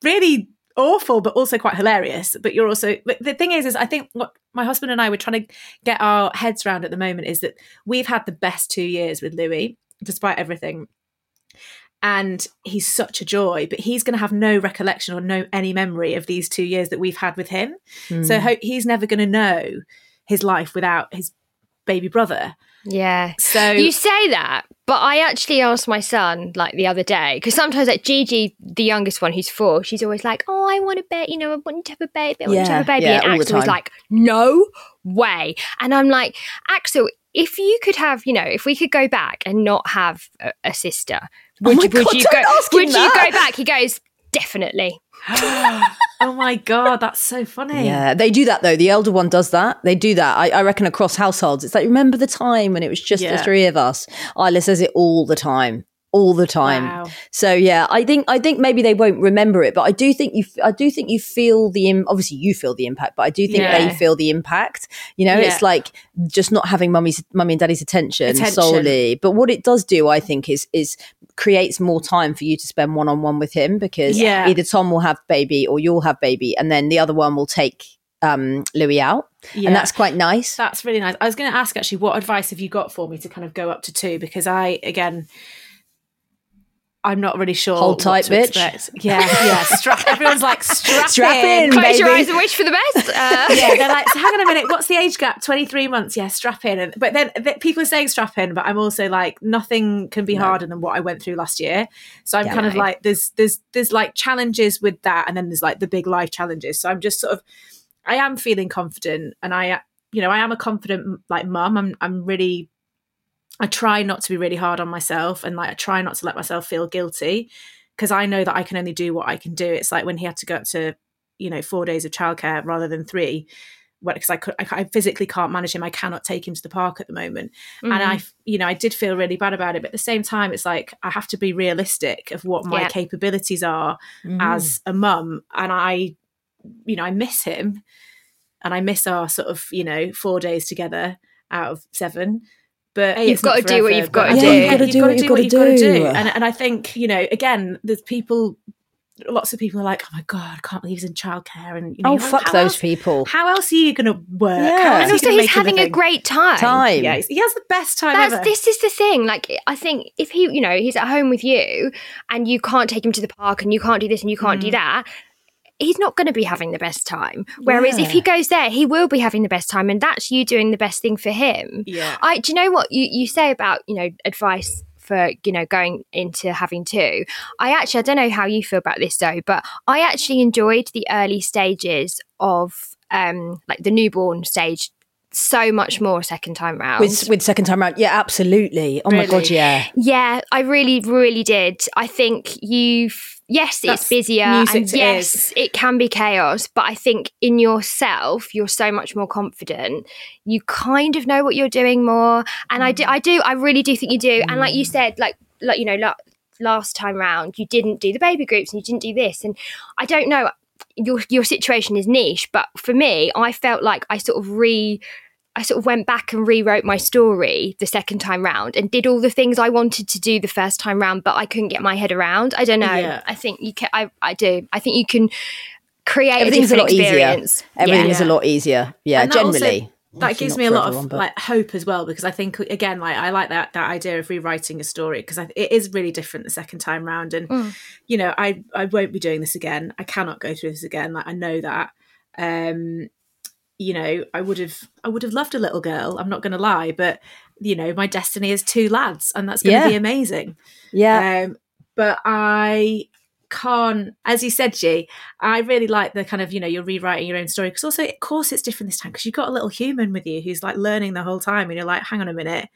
really awful, but also quite hilarious. But you're also, but the thing is, is I think what my husband and I were trying to get our heads around at the moment is that we've had the best two years with Louis, despite everything. And he's such a joy, but he's going to have no recollection or no any memory of these two years that we've had with him. Hmm. So ho- he's never going to know his life without his baby brother. yeah. So You say that, but I actually asked my son like the other day because sometimes like Gigi, the youngest one, who's four, she's always like, "Oh, I want a baby, you know, I want to have a baby, I want to have a baby," yeah, and Axel was like, "No way," and I'm like, Axel. If you could have, you know, if we could go back and not have a, a sister, Oh would, my you- would God, you don't go? ask him Would you that. go back? He goes, definitely. oh my god, that's so funny. Yeah, they do that though. The elder one does that. They do that. I, I reckon across households. It's like remember the time when it was just Yeah. the three of us. Isla says it all the time, all the time. Wow. So yeah, I think I think maybe they won't remember it, but I do think you I do think you feel the im- obviously you feel the impact, but I do think they feel the impact. You know, it's like just not having mummy's mummy and daddy's attention, Attention. solely. But what it does do, I think, is is creates more time for you to spend one on one with him because Yeah. either Tom will have baby or you'll have baby, and then the other one will take um Louis out, Yeah. and that's quite nice. That's really nice. I was going to ask actually, what advice have you got for me to kind of go up to two? Because I, again, I'm not really sure. Hold what tight, to bitch. expect. Yeah, yeah. Strap. Everyone's like strap, Strap in, Close your eyes and wish for the best. Uh, yeah, they're like, so hang on a minute, what's the age gap? 23 months, yeah, strap in. And, but then th- people are saying strap in, but I'm also like, nothing can be harder than what I went through last year. So I'm Yeah, kind of like, there's, there's, there's like challenges with that. And then there's like the big life challenges. So I'm just sort of, I am feeling confident and I, you know, I am a confident like mum. I'm, I'm really, I try not to be really hard on myself and like I try not to let myself feel guilty because I know that I can only do what I can do. It's like when he had to go up to, you know, four days of childcare rather than three, because I could, I, I physically can't manage him. I cannot take him to the park at the moment, and Mm-hmm. I, you know, I did feel really bad about it. But at the same time, it's like I have to be realistic of what my Yeah. capabilities are Mhm. as a mum, and I, you know, I miss him, and I miss our sort of, you know, four days together out of seven. But Hey, you've gotta do what you've gotta do. Yeah, Yeah, you've gotta do what you've gotta you've got to do. do. And, and I think, you know, again, there's people, lots of people are like, oh my God, I can't believe he's in childcare. And, you know, Oh like, fuck those else- people. How else are you going to work? Yeah. How And are and you also, he's make having a living? great time. Time. Yeah, he has the best time That's ever. this is the thing. Like I think if he, you know, he's at home with you, and you can't take him to the park, and you can't do this, and you can't Mm. do that. He's not going to be having the best time. Whereas if he goes there, he will be having the best time, and that's you doing the best thing for him. Yeah. I do you know what you you say about you know advice for you know going into having two. I actually I don't know how you feel about this though, but I actually enjoyed the early stages of um like the newborn stage so much more second time round. with with second time round. Yeah, absolutely. Oh my god, yeah. Yeah, I really, really did. I think you, f- yes, That's it's busier, and yes, ears. it can be chaos. But I think in yourself, you're so much more confident. You kind of know what you're doing more, and I do, mm. I do, I really do think you do. And like you mm. said, like, like you know, la- last time round, you didn't do the baby groups, and you didn't do this, and I don't know. Your your situation is niche, but for me, I felt like I sort of re. I sort of went back and rewrote my story the second time round and did all the things I wanted to do the first time round, but I couldn't get my head around. I don't know. Yeah. I think you can. I, I do. I think you can create Everything's a a different lot easier. experience. Everything Yeah. is a lot easier. Yeah, And that also- generally. that gives me a for lot everyone, of but- like hope as well because I think again like I like that that idea of rewriting a story because it is really different the second time round and Mm. you know I I won't be doing this again I cannot go through this again like I know that um you know I would have I would have loved a little girl I'm not going to lie but you know my destiny is two lads and that's going to Yeah. be amazing yeah. um, but I can't, as you said, G, I really like the kind of, you know, you're rewriting your own story because also, of course, it's different this time because you've got a little human with you who's like learning the whole time and you're like, hang on a minute.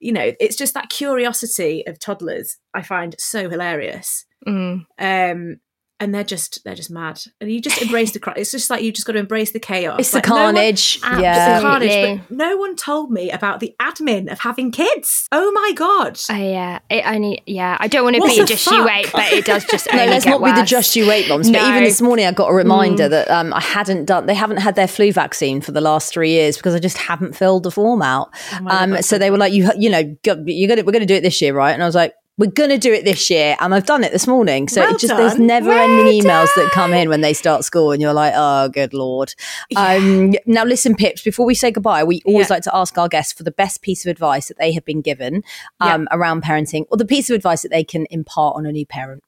You know, it's just that curiosity of toddlers I find so hilarious. Mm. Um, and they're just they're just mad, and you just embrace the. cra- It's just like you just got to embrace the chaos. it's the Like, no one- carnage. Absolutely. yeah. the carnage, but no one told me about the admin of having kids. Oh my god! Oh, yeah. It only. Yeah. I don't want to What be a the just you wait, but it does just. No, only let's get not be the just you wait moms. But No. even this morning, I got a reminder that um, I hadn't done. They haven't had their flu vaccine for the last three years because I just haven't filled the form out. Oh um, so so they were like, "You, you know, you're gonna, we're gonna do it this year, right?" And I was like. We're gonna do it this year, and I've done it this morning. So Well it just there's done. never-ending emails that come in when they start school, and you're like, "Oh, good lord!" Um, now, listen, Pips. Before we say goodbye, we always Yeah. like to ask our guests for the best piece of advice that they have been given um, around parenting, or the piece of advice that they can impart on a new parent.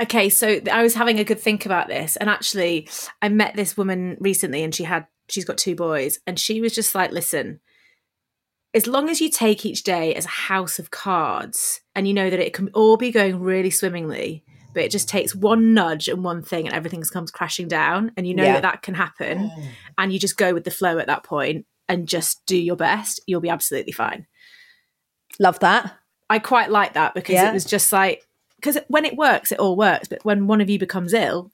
Okay, so I was having a good think about this, and actually, I met this woman recently, and she had she's got two boys, and she was just like, "Listen, as long as you take each day as a house of cards, and you know that it can all be going really swimmingly, but it just takes one nudge and one thing, and everything comes crashing down, and you know Yeah. that that can happen, oh. and you just go with the flow at that point, and just do your best, you'll be absolutely fine." Love that. I quite like that because Yeah. it was just like because when it works, it all works. But when one of you becomes ill,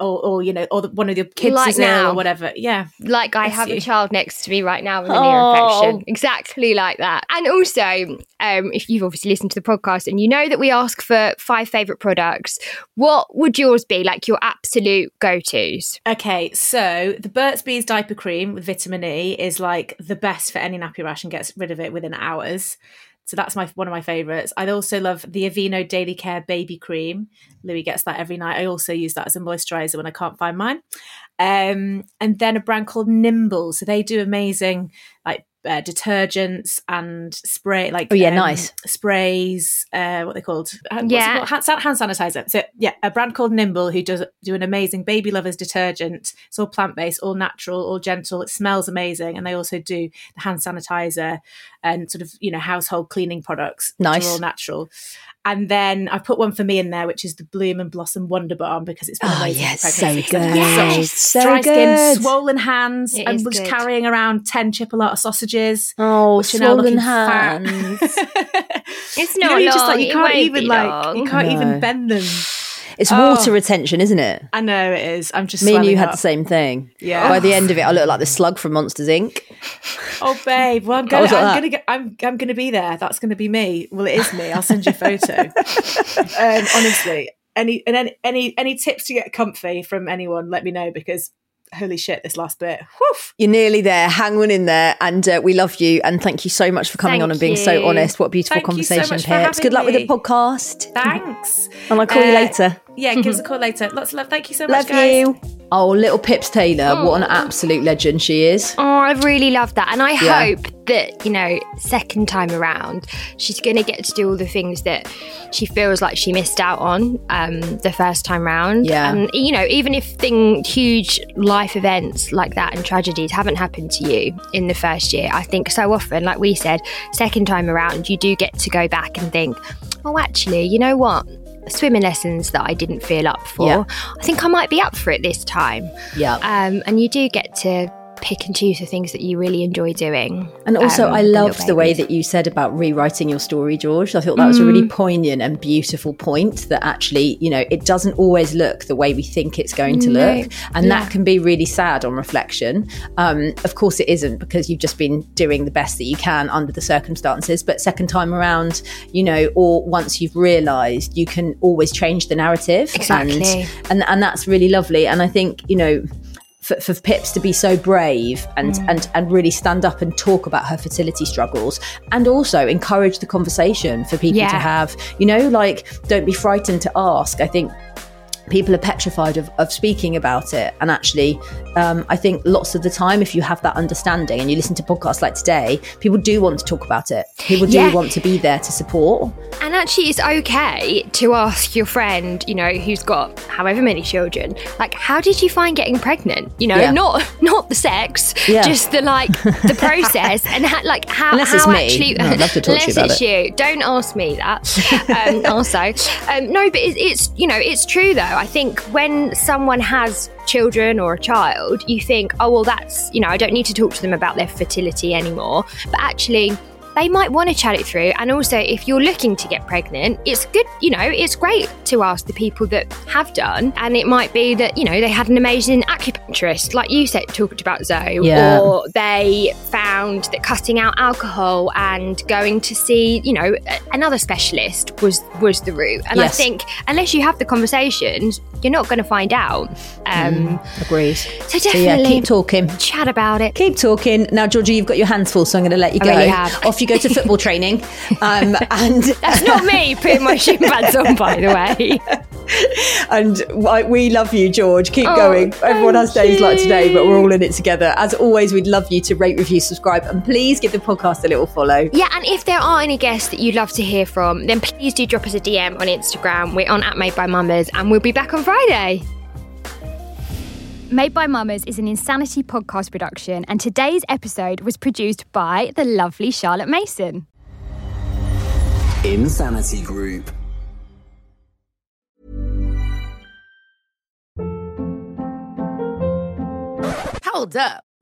or, or you know, or the, one of the kids Like is ill now. or whatever, yeah, like I have you. a child next to me right now with a Oh. ear infection. Exactly like that. And also, um, if you've obviously listened to the podcast and you know that we ask for five favourite products, what would yours be? Like your absolute go tos? Okay, so the Burt's Bees diaper cream with vitamin E is like the best for any nappy rash and gets rid of it within hours. So that's my one of my favorites. I also love the Aveeno Daily Care baby cream. Louis gets that every night. I also use that as a moisturizer when I can't find mine. Um, and then a brand called Nimble. So they do amazing like uh, detergents and spray like Oh, yeah, um, nice. sprays. Uh, what they called? Uh, what's it Yeah. called? hand, hand sanitizer. So yeah, a brand called Nimble who does do an amazing baby lovers detergent. It's all plant based, all natural, all gentle. It smells amazing, and they also do the hand sanitizer and sort of you know household cleaning products. Nice. all natural. And then I put one for me in there, which is the Bloom and Blossom Wonder Balm because it's been Oh, amazing. yeah, for it's so pregnancy. 'cause I've good. Yes, so dry skin, swollen hands, It and is was good. carrying around ten chipolata sausages. Oh, which are now swollen hands. fat. It's You know, not you just like you it can't even like long. you can't No. even bend them. It's Oh. water retention, isn't it? I know it is. I'm just Me and you swelling had the same thing. Yeah. By the end of it, I looked like the slug from Monsters Inc. Oh, babe. Well, I'm gonna, like I'm gonna, get, I'm, I'm gonna be there. That's gonna be me. Well, it is me. I'll send you a photo. um, honestly, any and any, any any tips to get comfy from anyone? Let me know because holy shit, this last bit. You're nearly there. Hang on in there. And uh, we love you. And thank you so much for coming Thank on and being so honest. What a beautiful Thank you so conversation, much Pips. Good luck having with the podcast. Thanks. And I'll call you Uh, later. Yeah, give us a call later. Lots of love. Thank you so much, Love guys. you. Oh, little Pips Taylor. What an absolute legend she is. Oh, I really love that. And I Yeah. hope that, you know, second time around, she's going to get to do all the things that she feels like she missed out on um, the first time round. Yeah. And, you know, even if thing, huge life events like that and tragedies haven't happened to you in the first year, I think so often, like we said, second time around, you do get to go back and think, oh, actually, you know what? Swimming lessons that I didn't feel up for. Yeah. I think I might be up for it this time Yeah. um, and you do get to pick and choose the things that you really enjoy doing. And also, um, I loved the way that you said about rewriting your story, George. I thought that was a Mm. really poignant and beautiful point that actually, you know, it doesn't always look the way we think it's going to No. look. And that can be really sad on reflection. Um, of course, it isn't because you've just been doing the best that you can under the circumstances. But second time around, you know, or once you've realised, you can always change the narrative. Exactly. And, and, and that's really lovely. And I think, you know, for, for Pips to be so brave and, Mm. and and really stand up and talk about her fertility struggles and also encourage the conversation for people Yeah. to have you know like don't be frightened to ask I think people are petrified of, of speaking about it and actually um, I think lots of the time if you have that understanding and you listen to podcasts like today people do want to talk about it people do Yeah. want to be there to support And actually, it's okay to ask your friend, you know, who's got however many children, like, how did you find getting pregnant? You know, Yeah. not not the sex, Yeah. just the like the process and ha- like how Unless it's how me. actually. No, I'd love to talk to you unless about it's you, don't ask me that. Um, also, um, no, but it, it's you know it's true though. I think when someone has children or a child, you think, oh well, that's you know I don't need to talk to them about their fertility anymore. But actually they might want to chat it through. And also, if you're looking to get pregnant, it's good, you know, it's great to ask the people that have done. And it might be that, you know, they had an amazing acupuncturist, like you said, talked about Zoe, Yeah. or they found that cutting out alcohol and going to see, you know, another specialist was was the route. And I think unless you have the conversations, you're not going to find out. Um, agreed So so definitely yeah keep talking chat about it. Keep talking. Now, Georgie, you've got your hands full, so I'm going to let you go. really have. Off you go to football training. Um, and That's not me putting my shin pads on, by the way. and we love you, George. Keep Oh, going. Everyone has days like today, but we're all in it together. As always, we'd love you to rate, review, subscribe, and please give the podcast a little follow. Yeah, and if there are any guests that you'd love to hear from, then please do drop us a DM on Instagram. We're on at Made by Mammas, and we'll be back on Friday. Made by Mammas is an Insanity podcast production, and today's episode was produced by the lovely Charlotte Mason. Insanity Group. Hold up.